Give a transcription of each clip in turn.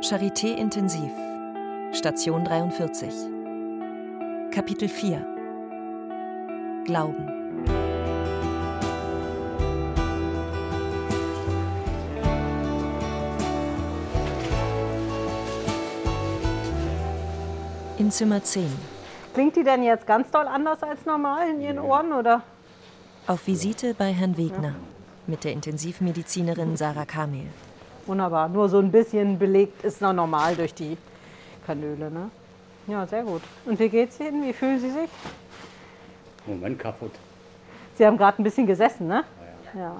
Charité Intensiv, Station 43. Kapitel 4 Glauben. In Zimmer 10. Klingt die denn jetzt ganz doll anders als normal in ihren Ohren, oder? Auf Visite bei Herrn Wegner mit der Intensivmedizinerin Sarah Kamel. Wunderbar. Nur so ein bisschen belegt ist noch normal durch die Kanüle, ne? Ja, sehr gut. Und wie geht's Ihnen? Wie fühlen Sie sich? Moment kaputt. Sie haben gerade ein bisschen gesessen, ne? Ja. ja.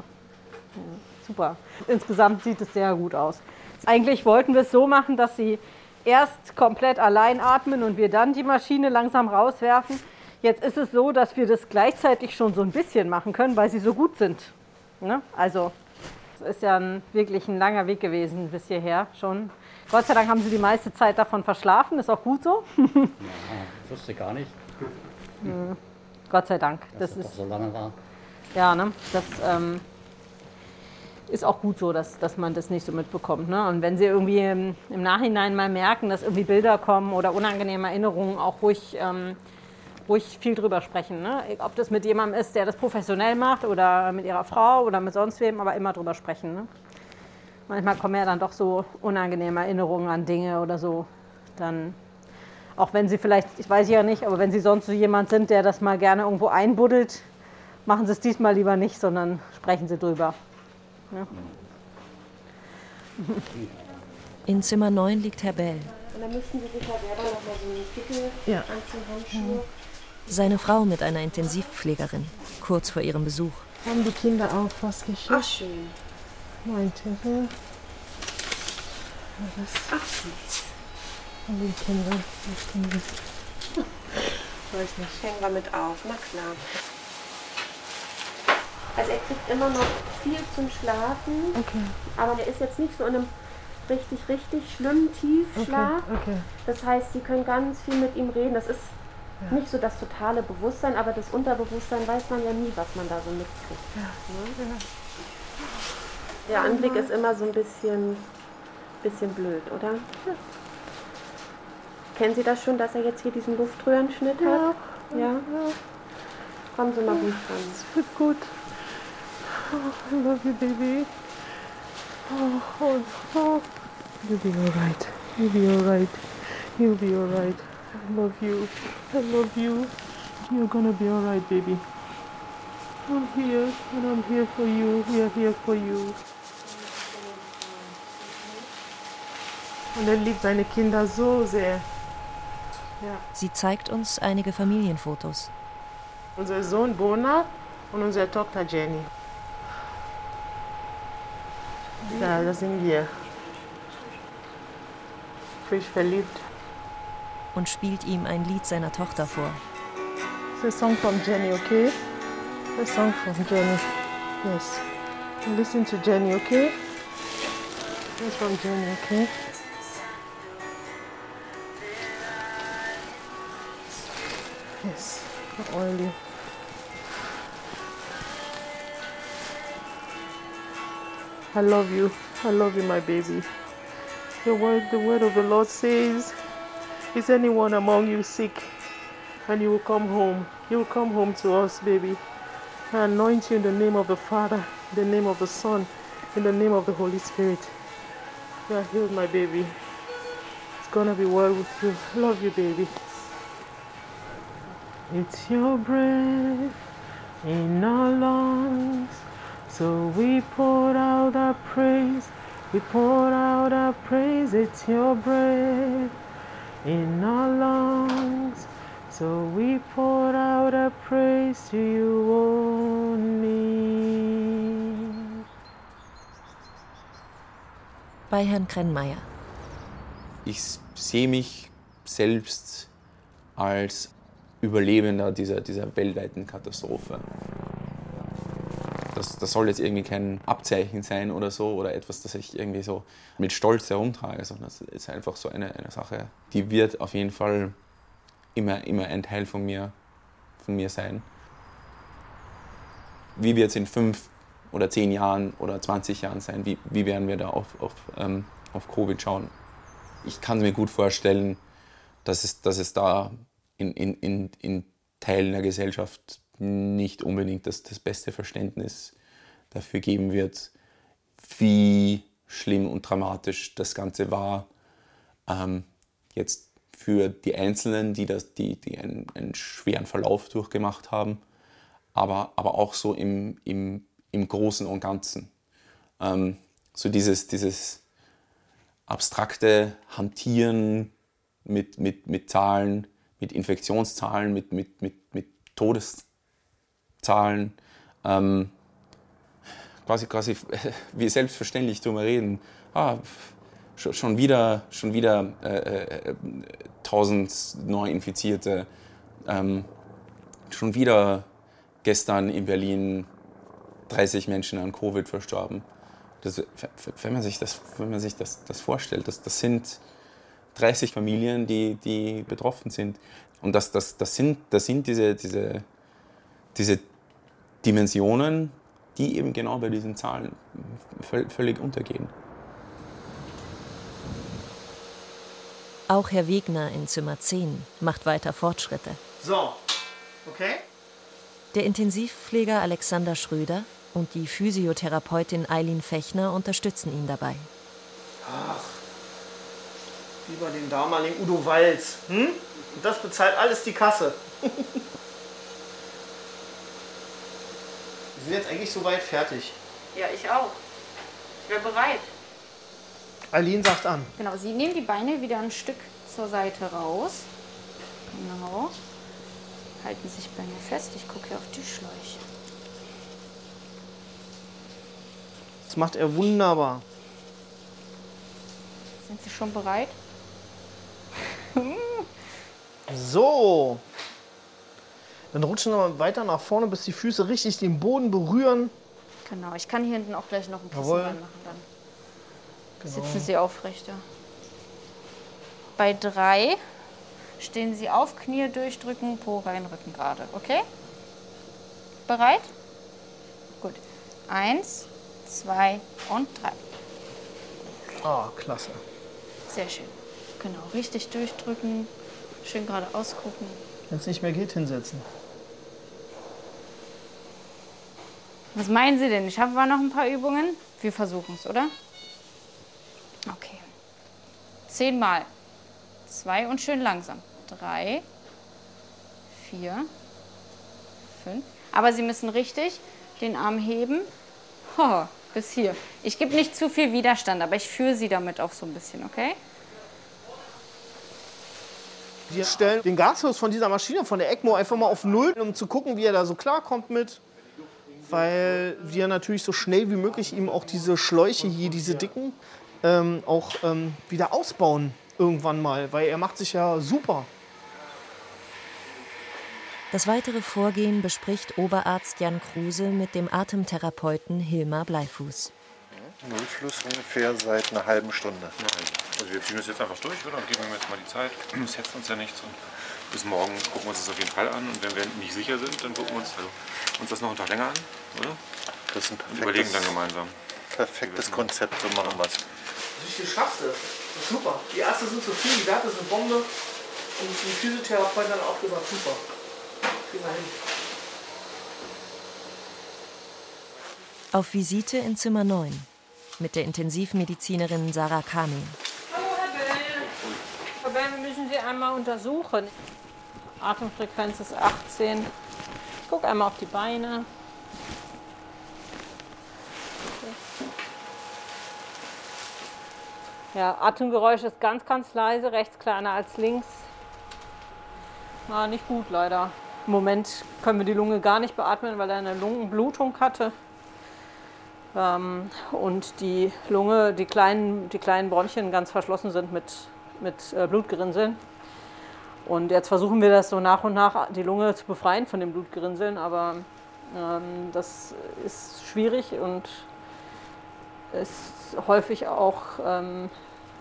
Super. Insgesamt sieht es sehr gut aus. Eigentlich wollten wir es so machen, dass Sie erst komplett allein atmen und wir dann die Maschine langsam rauswerfen. Jetzt ist es so, dass wir das gleichzeitig schon so ein bisschen machen können, weil Sie so gut sind. Ne? Also es ist ja ein, wirklich ein langer Weg gewesen bis hierher schon. Gott sei Dank haben Sie die meiste Zeit davon verschlafen, ist auch gut so. Ja, wusste gar nicht, Gott sei Dank. dass Das das ist, so lange war. ja, ne? das ähm, ist auch gut so, dass, dass man das nicht so mitbekommt. Ne? Und wenn Sie irgendwie im, im Nachhinein mal merken, dass irgendwie Bilder kommen oder unangenehme Erinnerungen, auch ruhig, ähm, ruhig viel drüber sprechen. Ne? Ob das mit jemandem ist, der das professionell macht oder mit Ihrer Frau oder mit sonst wem, aber immer drüber sprechen. Ne? Manchmal kommen ja dann doch so unangenehme Erinnerungen an Dinge oder so. Dann, auch wenn Sie vielleicht, ich weiß ja nicht, aber wenn Sie sonst so jemand sind, der das mal gerne irgendwo einbuddelt, machen Sie es diesmal lieber nicht, sondern sprechen Sie drüber. In Zimmer 9 liegt Herr Bell. Und dann müssten Sie sich halt selber nochmal so einen Kittel Ja. anziehen, Handschuhe. Seine Frau mit einer Intensivpflegerin, kurz vor ihrem Besuch. Haben die Kinder auch was geschickt? Ach, schön. Mein Titel. Das Ach, süß. von den Kindern. Das Kind. Weiß nicht. Hängen wir mit auf, na klar. Also er kriegt immer noch viel zum Schlafen, Okay, aber er ist jetzt nicht so in einem richtig, richtig schlimmen okay, Tiefschlaf. okay. Das heißt, Sie können ganz viel mit ihm reden. Das ist nicht so das totale Bewusstsein, aber das Unterbewusstsein weiß man ja nie, was man da so mitkriegt. Ne? Der Anblick ist immer so ein bisschen, bisschen blöd, oder? Kennen Sie das schon, dass er jetzt hier diesen Luftröhrenschnitt hat? Ja. Kommen Sie mal gut dran. Es wird gut. Oh, I love you, baby. Oh, oh, oh. You'll be alright. You'll be alright. You'll be alright. I love you. I love you. You're gonna be alright, baby. I'm here and I'm here for you. We are here for you. Und er liebt seine Kinder so sehr. Ja. Sie zeigt uns einige Familienfotos. Unser Sohn Bona und unsere Tochter Jenny. Da, da sind wir. Frisch verliebt. Und spielt ihm ein Lied seiner Tochter vor. It's a song from Jenny, okay? A song from Jenny. Yes. Listen to Jenny, okay? It's from Jenny, okay? Yes. Oily. I love you. I love you, my baby. The word, the word of the Lord says, Is anyone among you sick? And you will come home. You will come home to us, baby. I anoint you in the name of the Father, in the name of the Son, in the name of the Holy Spirit. You are healed, my baby. It's gonna be well with you. Love you, baby. It's your breath in our lungs. So we pour out our praise. We pour out our praise. It's your breath in our lungs. So we pour out our praise to you only. Bei Herrn Krennmeier. Ich sehe mich selbst als Überlebender dieser, dieser weltweiten Katastrophe. Das, das soll jetzt irgendwie kein Abzeichen sein oder so oder etwas, das ich irgendwie so mit Stolz herumtrage, sondern es ist einfach so eine, eine Sache, die wird auf jeden Fall immer, immer ein Teil von mir, von mir sein. Wie wird es in fünf oder zehn Jahren oder 20 Jahren sein? Wie, wie werden wir da auf, auf, ähm, auf Covid schauen? ich kann mir gut vorstellen, dass es, dass es da in, in, in, in Teilen der Gesellschaft nicht unbedingt das, das beste Verständnis dafür geben wird, wie schlimm und dramatisch das Ganze war. Ähm, jetzt für die Einzelnen, die, das, die, die einen, einen schweren Verlauf durchgemacht haben, aber, aber auch so im, im, im Großen und Ganzen. Ähm, so dieses, dieses abstrakte Hantieren mit, mit, mit Zahlen, mit Infektionszahlen, mit, mit, mit, mit Todeszahlen. Ähm, quasi, quasi wie selbstverständlich drüber reden. Ah, schon wieder, schon wieder äh, äh, 1000 Neuinfizierte. Ähm, schon wieder gestern in Berlin 30 Menschen an Covid verstorben. Das, wenn man sich das, wenn man sich das, das vorstellt, das, das sind 30 Familien, die, die betroffen sind. Und das, das, das sind, das sind diese, diese, diese Dimensionen, die eben genau bei diesen Zahlen völlig untergehen. Auch Herr Wegner in Zimmer 10 macht weiter Fortschritte. So, okay? Der Intensivpfleger Alexander Schröder und die Physiotherapeutin Eileen Fechner unterstützen ihn dabei. Ach, lieber den damaligen Udo Walz. Hm? Und das bezahlt alles die Kasse. Sind jetzt eigentlich soweit fertig. Ja, ich auch. Ich wäre bereit. Eileen sagt an. Genau, Sie nehmen die Beine wieder ein Stück zur Seite raus. Genau. Halten sich bei mir fest. Ich gucke auf die Schläuche. Das macht er wunderbar. Sind Sie schon bereit? So. Dann rutschen wir mal weiter nach vorne, bis die Füße richtig den Boden berühren. Genau, ich kann hier hinten auch gleich noch ein bisschen Jawohl. reinmachen. Dann Genau. sitzen Sie aufrechter. Bei drei stehen Sie auf, Knie durchdrücken, Po rein, Rücken gerade. Okay? Bereit? Gut. Eins, zwei und drei. Ah, klasse. Sehr schön. Genau, richtig durchdrücken, schön gerade ausgucken. Wenn es nicht mehr geht, hinsetzen. Was meinen Sie denn? Schaffen wir noch ein paar Übungen? Wir versuchen es, oder? Okay. Zehnmal. Zwei und schön langsam. Drei, vier, fünf. Aber Sie müssen richtig den Arm heben. Ho, bis hier. Ich gebe nicht zu viel Widerstand, aber ich führe Sie damit auch so ein bisschen, okay? Wir stellen den Gasfluss von dieser Maschine, von der ECMO, einfach mal auf Null, um zu gucken, wie er da so klarkommt mit. Weil wir natürlich so schnell wie möglich ihm auch diese Schläuche hier, diese dicken, ähm, auch ähm, wieder ausbauen irgendwann mal. Weil er macht sich ja super. Das weitere Vorgehen bespricht Oberarzt Jan Kruse mit dem Atemtherapeuten Hilmar Bleifuß. Nullfluss ungefähr seit einer halben Stunde. Also wir ziehen das jetzt einfach durch, oder? Und geben ihm jetzt mal die Zeit. Es hetzt uns ja nichts. Und bis morgen gucken wir uns das auf jeden Fall an. Und wenn wir nicht sicher sind, dann gucken wir uns, also, uns das noch einen Tag länger an, oder? Das ist ein Und überlegen dann perfektes, gemeinsam. perfektes Konzept, so machen wir es. Wie viel schaffst du? Das ist super. Die Ärzte sind zufrieden, die Werte sind Bombe. Und die Physiotherapeuten haben auch gesagt, super. Kriegen wir hin. Auf Visite in Zimmer 9 mit der Intensivmedizinerin Sarah Kamel. Hallo, Herr Bell. Herr Bell, wir müssen Sie einmal untersuchen. Atemfrequenz ist 18. Ich gucke einmal auf die Beine. Ja, Atemgeräusch ist ganz, ganz leise, rechts kleiner als links. Na, nicht gut leider. Im Moment können wir die Lunge gar nicht beatmen, weil er eine Lungenblutung hatte. Ähm, und die Lunge, die kleinen, die kleinen Bronchien ganz verschlossen sind mit, mit äh, Blutgerinnseln. Und jetzt versuchen wir das so nach und nach, die Lunge zu befreien von den Blutgerinnseln, aber ähm, das ist schwierig und ist häufig auch ähm,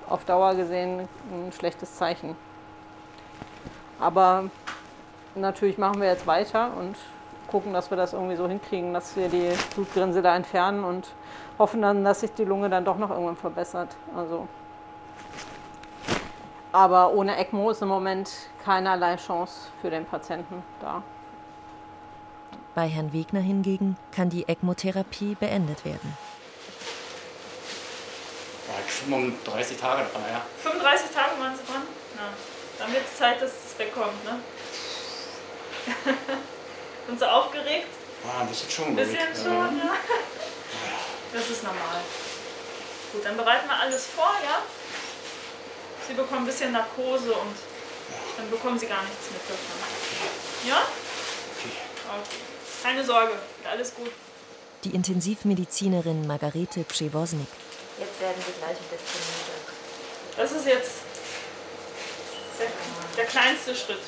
auf Dauer gesehen ein schlechtes Zeichen. Aber natürlich machen wir jetzt weiter und gucken, dass wir das irgendwie so hinkriegen, dass wir die Blutgerinnsel da entfernen und hoffen dann, dass sich die Lunge dann doch noch irgendwann verbessert. Also Aber ohne ECMO ist im Moment keinerlei Chance für den Patienten da. Bei Herrn Wegner hingegen kann die ECMO-Therapie beendet werden. Ja, 35 Tage dran, ja. 35 Tage waren Sie dran? Na, dann wird es Zeit, dass es wegkommt, ne? Sind Sie aufgeregt? Ah, ein bisschen schon. Ein bisschen schon, ja. Das ist normal. Gut, dann bereiten wir alles vor, ja? Sie bekommen ein bisschen Narkose und dann bekommen Sie gar nichts mit davon. Ja? Okay. Keine Sorge, wird alles gut. Die Intensivmedizinerin Margarete Przewoznik. Jetzt werden Sie gleich ein bisschen müde. Das ist jetzt der, der kleinste Schritt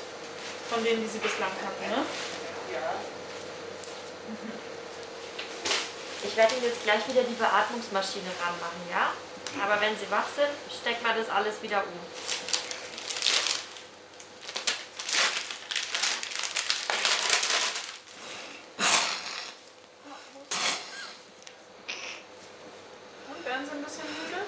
von denen, die Sie bislang hatten, ne? Ich werde Ihnen jetzt gleich wieder die Beatmungsmaschine ranmachen, ja? Aber wenn Sie wach sind, stecken wir das alles wieder um. Und werden Sie ein bisschen müde?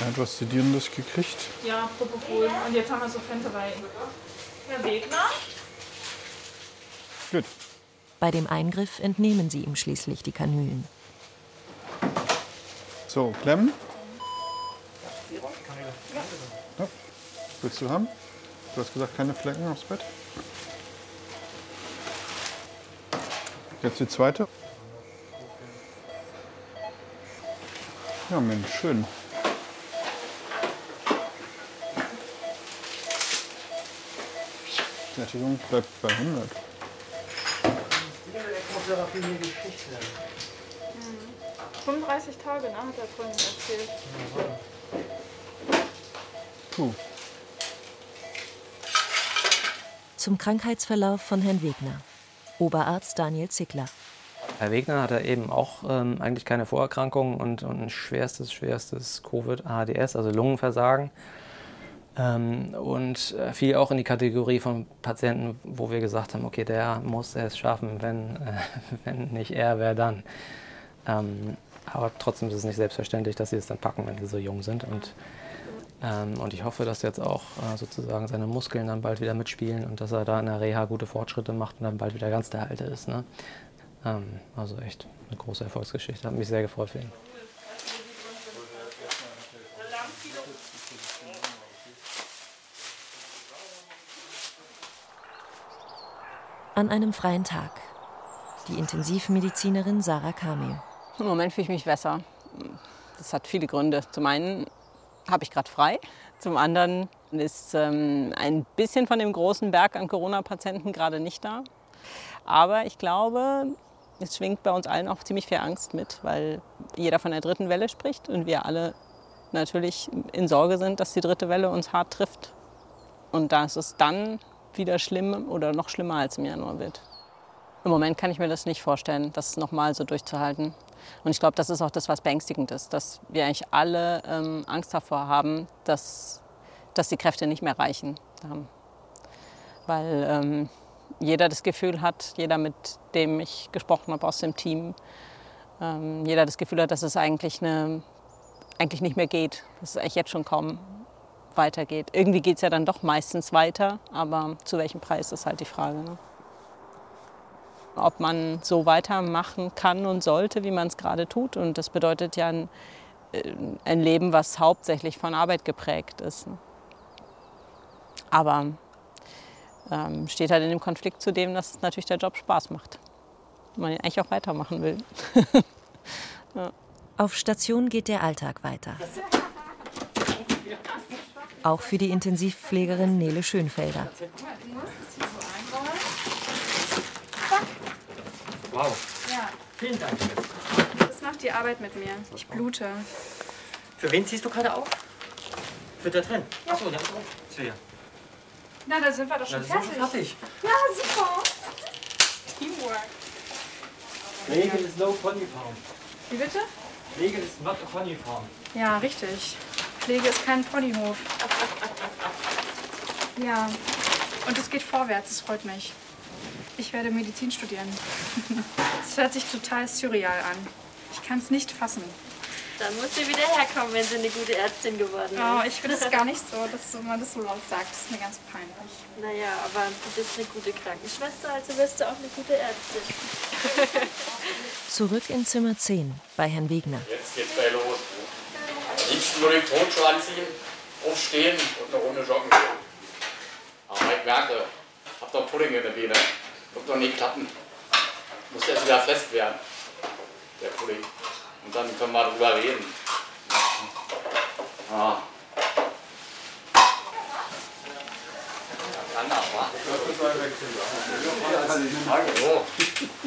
Ja, etwas Sedierendes gekriegt. Ja, Propofol. Und jetzt haben wir so Fenterei. Herr Wegner? Gut. Bei dem Eingriff entnehmen sie ihm schließlich die Kanülen. So, klemmen. Ja. Willst du haben? Du hast gesagt, keine Flecken aufs Bett. Jetzt die zweite. Ja, Mensch, schön. Sättigung bleibt bei 100. 35 Tage, ne, hat er vorhin erzählt. Puh. Zum Krankheitsverlauf von Herrn Wegner. Oberarzt Daniel Zickler. Herr Wegner hatte eben auch ähm, eigentlich keine Vorerkrankungen und, und ein schwerstes, schwerstes Covid-ADS, also Lungenversagen. Ähm, und äh, fiel auch in die Kategorie von Patienten, wo wir gesagt haben, okay, der muss es schaffen, wenn, äh, wenn nicht er, wer dann. Ähm, aber trotzdem ist es nicht selbstverständlich, dass sie es dann packen, wenn sie so jung sind. Und, ähm, und ich hoffe, dass jetzt auch äh, sozusagen seine Muskeln dann bald wieder mitspielen und dass er da in der Reha gute Fortschritte macht und dann bald wieder ganz der Alte ist. Ne? Ähm, also echt eine große Erfolgsgeschichte. Hat mich sehr gefreut für ihn. An einem freien Tag. Die Intensivmedizinerin Sarah Kamil. Im Moment fühle ich mich besser. Das hat viele Gründe. Zum einen habe ich gerade frei. Zum anderen ist ähm, ein bisschen von dem großen Berg an Corona-Patienten gerade nicht da. Aber ich glaube, es schwingt bei uns allen auch ziemlich viel Angst mit, weil jeder von der dritten Welle spricht und wir alle natürlich in Sorge sind, dass die dritte Welle uns hart trifft. Und dass es dann wieder schlimm oder noch schlimmer als im Januar wird. Im Moment kann ich mir das nicht vorstellen, das nochmal so durchzuhalten. Und ich glaube, das ist auch das, was beängstigend ist, dass wir eigentlich alle ähm, Angst davor haben, dass, dass die Kräfte nicht mehr reichen. Ähm, weil ähm, jeder das Gefühl hat, jeder, mit dem ich gesprochen habe aus dem Team, ähm, jeder das Gefühl hat, dass es eigentlich, eine, eigentlich nicht mehr geht, dass es eigentlich jetzt schon kaum weitergeht. Irgendwie geht es ja dann doch meistens weiter, aber zu welchem Preis ist halt die Frage. Ne? Ob man so weitermachen kann und sollte, wie man es gerade tut. Und das bedeutet ja ein, äh, ein Leben, was hauptsächlich von Arbeit geprägt ist. Ne? Aber ähm, steht halt in dem Konflikt zu dem, dass natürlich der Job Spaß macht. Und man ihn eigentlich auch weitermachen will. ja. Auf Station geht der Alltag weiter. Auch für die Intensivpflegerin Nele Schönfelder. Wow. Ja, Vielen Dank. das macht die Arbeit mit mir. Ich blute. Für wen ziehst du gerade auf? Für da drin? Achso, ja. Sehr. Na, da sind wir doch schon ist fertig. schon fertig. Ja, super. Teamwork. Regel is no pony farm. Wie bitte? Regel is not a pony farm. Ja, richtig. Pflege ist kein Ponyhof. Ja. Und es geht vorwärts, es freut mich. Ich werde Medizin studieren. Es hört sich total surreal an. Ich kann es nicht fassen. Dann muss sie wieder herkommen, wenn sie eine gute Ärztin geworden ist. Oh, ich finde es gar nicht so, dass man das so laut sagt. Das ist mir ganz peinlich. Naja, aber du bist eine gute Krankenschwester, also wirst du auch eine gute Ärztin. Zurück in Zimmer 10 bei Herrn Wegner. Jetzt geht's gleich los. Am liebsten nur den Turnschuh anziehen, aufstehen und eine Runde joggen gehen. Aber ich merke, ich hab doch Pudding in der Beine. Wird doch nie klappen. Muss erst wieder fest werden, der Pudding. Und dann können wir drüber reden. Ah.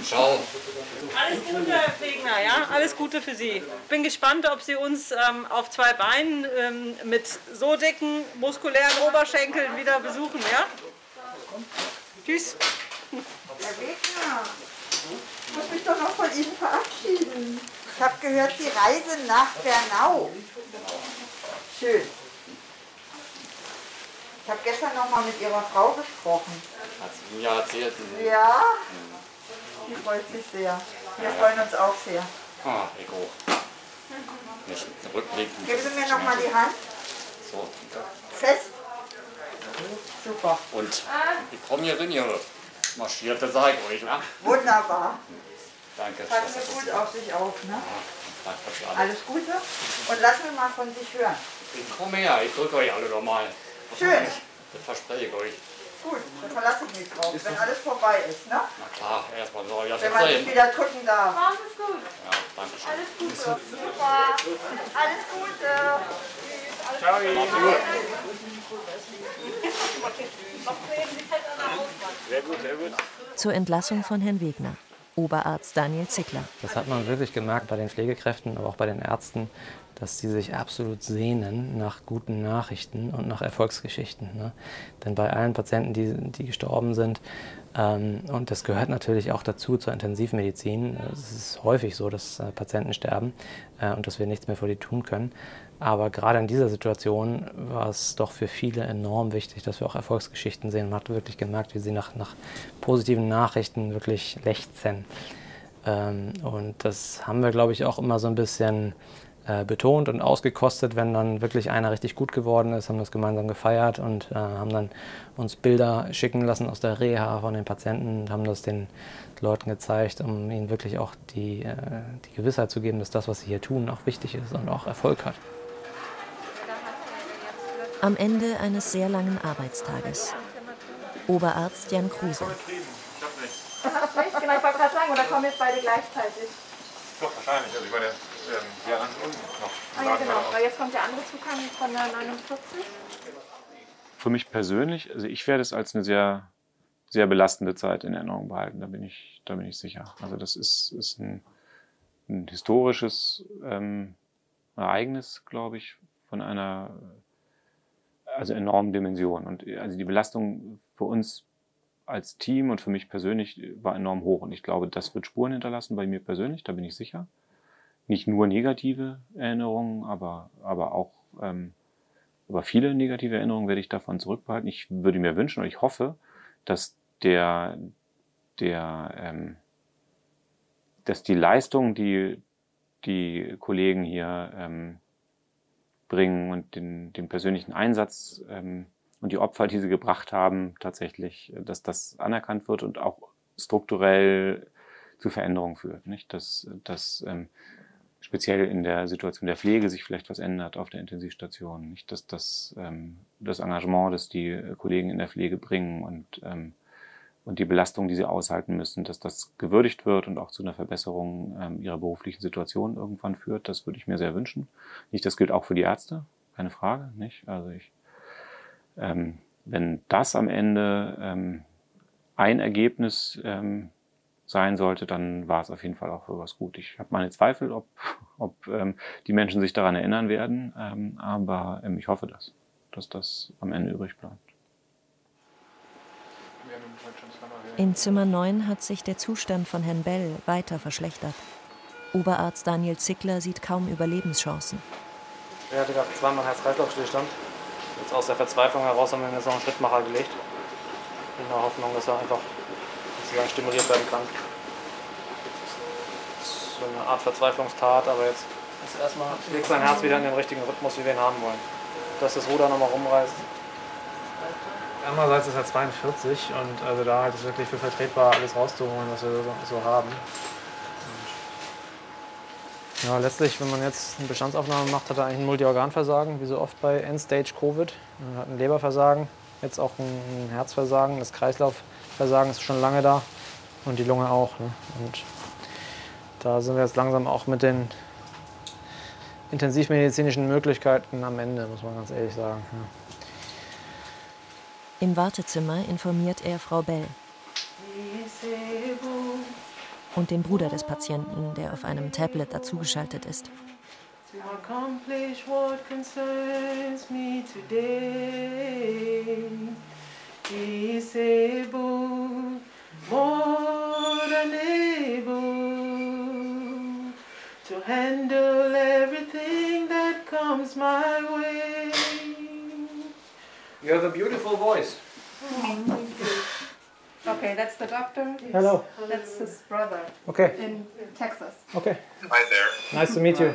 Ciao. Alles Gute, Herr Wegner, ja? Alles Gute für Sie. Bin gespannt, ob Sie uns ähm, auf zwei Beinen ähm, mit so dicken, muskulären Oberschenkeln wieder besuchen, ja? Tschüss. Herr Wegner, ich muss mich doch noch von Ihnen verabschieden. Ich habe gehört, Sie reisen nach Bernau. Schön. Ich habe gestern noch mal mit Ihrer Frau gesprochen. Hat sie mir erzählt. Ja, die freut sich sehr. Wir freuen uns auch sehr. Ah, ich auch. Nicht rückblickend. Geben Sie mir noch mal die Hand. So. Fest. Super. Und ich komme hier rein, hier marschiert, das sag ich euch, ne? Wunderbar. Danke. Passen Sie gut auf sich auf. Ne? Danke für alles. Alles Gute und lassen wir mal von sich hören. Ich komme her, ich drücke euch alle nochmal. Schön. Das verspreche ich euch. Gut, da verlasse ich mich drauf, wenn alles vorbei ist. Ne? Na klar, erstmal soll ich ja Wenn man sich verzeihen. wieder drücken darf. Machen Sie es gut. Ja, danke schön. Alles Gute. Super. Alles Gute. Ciao. Sehr gut, sehr gut. Zur Entlassung von Herrn Wegner. Oberarzt Daniel Zickler. Das hat man wirklich gemerkt bei den Pflegekräften, aber auch bei den Ärzten, dass sie sich absolut sehnen nach guten Nachrichten und nach Erfolgsgeschichten. Ne? Denn bei allen Patienten, die, die gestorben sind, ähm, und das gehört natürlich auch dazu zur Intensivmedizin, es ist häufig so, dass äh, Patienten sterben äh, und dass wir nichts mehr für die tun können. Aber gerade in dieser Situation war es doch für viele enorm wichtig, dass wir auch Erfolgsgeschichten sehen. Man hat wirklich gemerkt, wie sie nach, nach positiven Nachrichten wirklich lechzen. Ähm, und das haben wir, glaube ich, auch immer so ein bisschen äh, betont und ausgekostet, wenn dann wirklich einer richtig gut geworden ist, haben das gemeinsam gefeiert und äh, haben dann uns Bilder schicken lassen aus der Reha von den Patienten und haben das den Leuten gezeigt, um ihnen wirklich auch die, äh, die Gewissheit zu geben, dass das, was sie hier tun, auch wichtig ist und auch Erfolg hat. Am Ende eines sehr langen Arbeitstages. Oberarzt Jan Kruse. Genau, ich wollte gerade sagen, oder kommen jetzt beide gleichzeitig? Doch, wahrscheinlich. Also ich meine, ähm, wir ganz unten noch. Ah ja, genau, weil jetzt kommt der andere Zug an von der 49. Für mich persönlich, also ich werde es als eine sehr, sehr belastende Zeit in Erinnerung behalten, da bin ich, da bin ich sicher. Also das ist, ist ein, ein historisches ähm, Ereignis, glaube ich, von einer also enormen Dimension. Und also die Belastung für uns als Team und für mich persönlich war enorm hoch. Und ich glaube, das wird Spuren hinterlassen bei mir persönlich, da bin ich sicher. Nicht nur negative Erinnerungen, aber, aber auch ähm, aber viele negative Erinnerungen werde ich davon zurückbehalten. Ich würde mir wünschen und ich hoffe, dass der, der, ähm, dass die Leistung, die die Kollegen hier ähm, bringen und den, den persönlichen Einsatz ähm, und die Opfer, die sie gebracht haben, tatsächlich, dass das anerkannt wird und auch strukturell zu Veränderungen führt. Nicht? Dass, dass ähm, speziell in der Situation der Pflege sich vielleicht was ändert auf der Intensivstation. Nicht, dass das, ähm, das Engagement, das die Kollegen in der Pflege bringen und, ähm, und die Belastung, die sie aushalten müssen, dass das gewürdigt wird und auch zu einer Verbesserung ähm, ihrer beruflichen Situation irgendwann führt. Das würde ich mir sehr wünschen. Nicht, das gilt auch für die Ärzte, keine Frage. Nicht? Also ich, ähm, wenn das am Ende ähm, ein Ergebnis ähm, sein sollte, dann war es auf jeden Fall auch für was gut. Ich habe meine Zweifel, ob, ob ähm, die Menschen sich daran erinnern werden, ähm, aber ähm, ich hoffe das, dass das am Ende übrig bleibt. In Zimmer 9 hat sich der Zustand von Herrn Bell weiter verschlechtert. Oberarzt Daniel Zickler sieht kaum Überlebenschancen. Er hatte gerade zweimal Herz-Kreislauf-Stillstand. Jetzt aus der Verzweiflung heraus haben wir ihm jetzt noch einen Schrittmacher gelegt. In der Hoffnung, dass er einfach sozusagen stimuliert werden kann. Das ist so eine Art Verzweiflungstat, aber jetzt ist erstmal legt sein Herz wieder in den richtigen Rhythmus, wie wir ihn haben wollen. Dass das Ruder nochmal rumreißt. Andererseits ist er 42 und also da halt ist wirklich für vertretbar alles rauszuholen, was wir so, so haben. Und ja, letztlich, wenn man jetzt eine Bestandsaufnahme macht, hat er eigentlich ein Multiorganversagen, wie so oft bei Endstage-Covid. Er hat ein Leberversagen, jetzt auch ein Herzversagen, das Kreislaufversagen ist schon lange da und die Lunge auch. Ne? Und da sind wir jetzt langsam auch mit den intensivmedizinischen Möglichkeiten am Ende, muss man ganz ehrlich sagen. Ja. Im Wartezimmer informiert er Frau Bell und den Bruder des Patienten, der auf einem Tablet dazugeschaltet ist. To handle everything that comes my way. You have a beautiful voice. Okay, that's the doctor. Hello. That's his brother. Okay. In Texas. Okay. Hi there. Nice to meet you.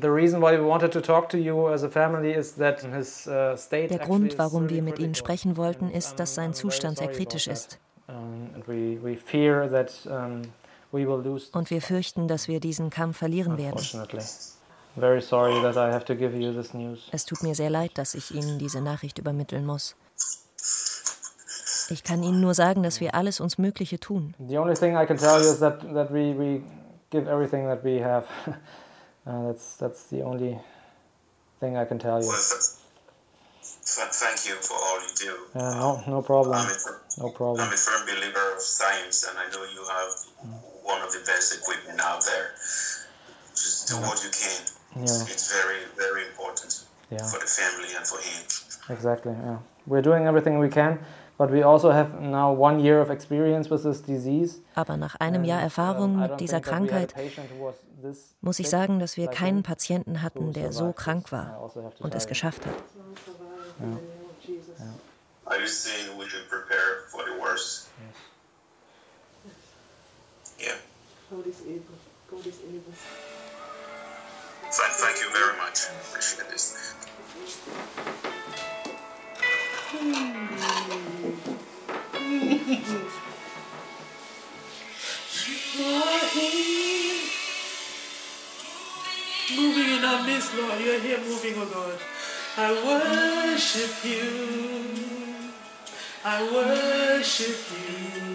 The reason why we wanted to talk to you as a family is that his uh, state Der Grund, warum wir mit Ihnen sprechen wollten, ist, dass sein Zustand sehr kritisch ist. Um, and we, we fear that um. Und wir fürchten, dass wir diesen Kampf verlieren werden. Unfortunately. Very sorry that I have to give you this news. Es tut mir sehr leid, dass ich Ihnen diese Nachricht übermitteln muss. Ich kann Ihnen nur sagen, dass wir alles uns Mögliche tun. The only thing I can tell you is that, that we, we give everything that we have. uh, that's, that's the only thing I can tell you. Well, th- thank you for all you do. Yeah, no, no problem. I'm a, No problem. I'm a firm believer of science, and I know you have one of the best equipment out there. Just do what you can. It's, Yeah. it's very, very important Yeah. for the family and for him. Exactly, yeah. We're doing everything we can, but we also have now one year of experience with this disease. Aber nach einem Jahr Erfahrung mit dieser Krankheit muss ich sagen, dass wir keinen Patienten hatten, der so krank war also und es geschafft hat. Are you saying we should prepare for the able. God is able. Thank, thank you very much. Appreciate this. Hmm. Moving in our midst, Lord. You're here moving, oh God. I worship you. I worship you.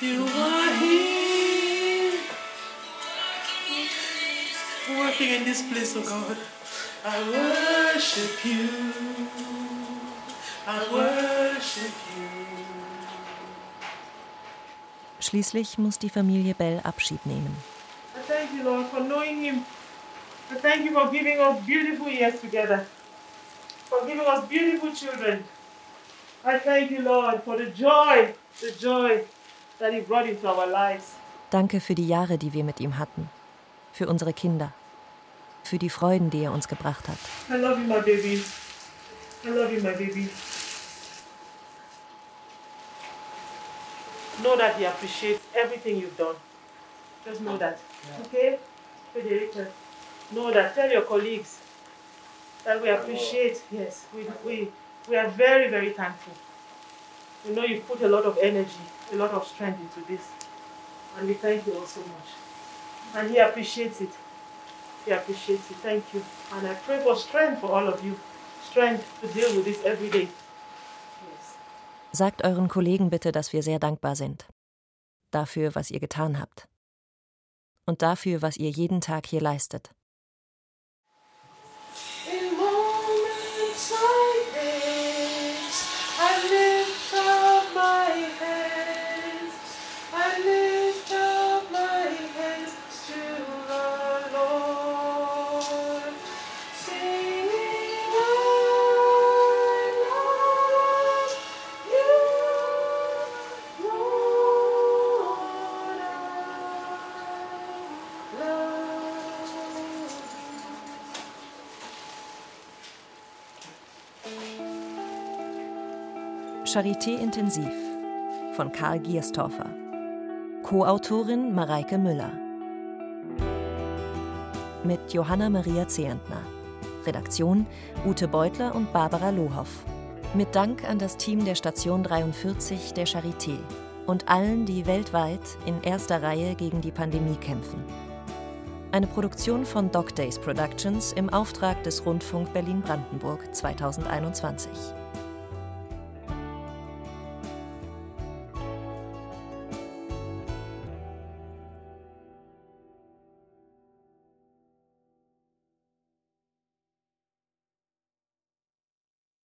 You are here. Working in this place, oh God. I worship you. I worship you. Schließlich muss die Familie Bell Abschied nehmen. I thank you, Lord, for knowing Him. I thank you for giving us beautiful years together, for giving us beautiful children. I thank you, Lord, for the joy, the joy that He brought into our lives. Danke für die Jahre, die wir mit ihm hatten, für unsere Kinder, für die Freuden, die er uns gebracht hat. I love you, my baby. I love you, my baby. Know that He appreciates everything you've done. Just know that. Okay? Federica, know that. Tell your colleagues that we appreciate, yes, we, we, we are very, very thankful. We know you've put a lot of energy, a lot of strength into this. And we thank you all so much. And He appreciates it. He appreciates it. Thank you. And I pray for strength for all of you. Strength to deal with this every day. Sagt euren Kollegen bitte, dass wir sehr dankbar sind. Dafür, was ihr getan habt. Und dafür, was ihr jeden Tag hier leistet. Charité intensiv. von Karl Gierstorfer. Co-Autorin Mareike Müller. Mit Johanna Maria Zehentner. Redaktion Ute Beutler und Barbara Lohoff. Mit Dank an das Team der Station 43 der Charité und allen, die weltweit in erster Reihe gegen die Pandemie kämpfen. Eine Produktion von Doc Days Productions im Auftrag des Rundfunk Berlin-Brandenburg 2021.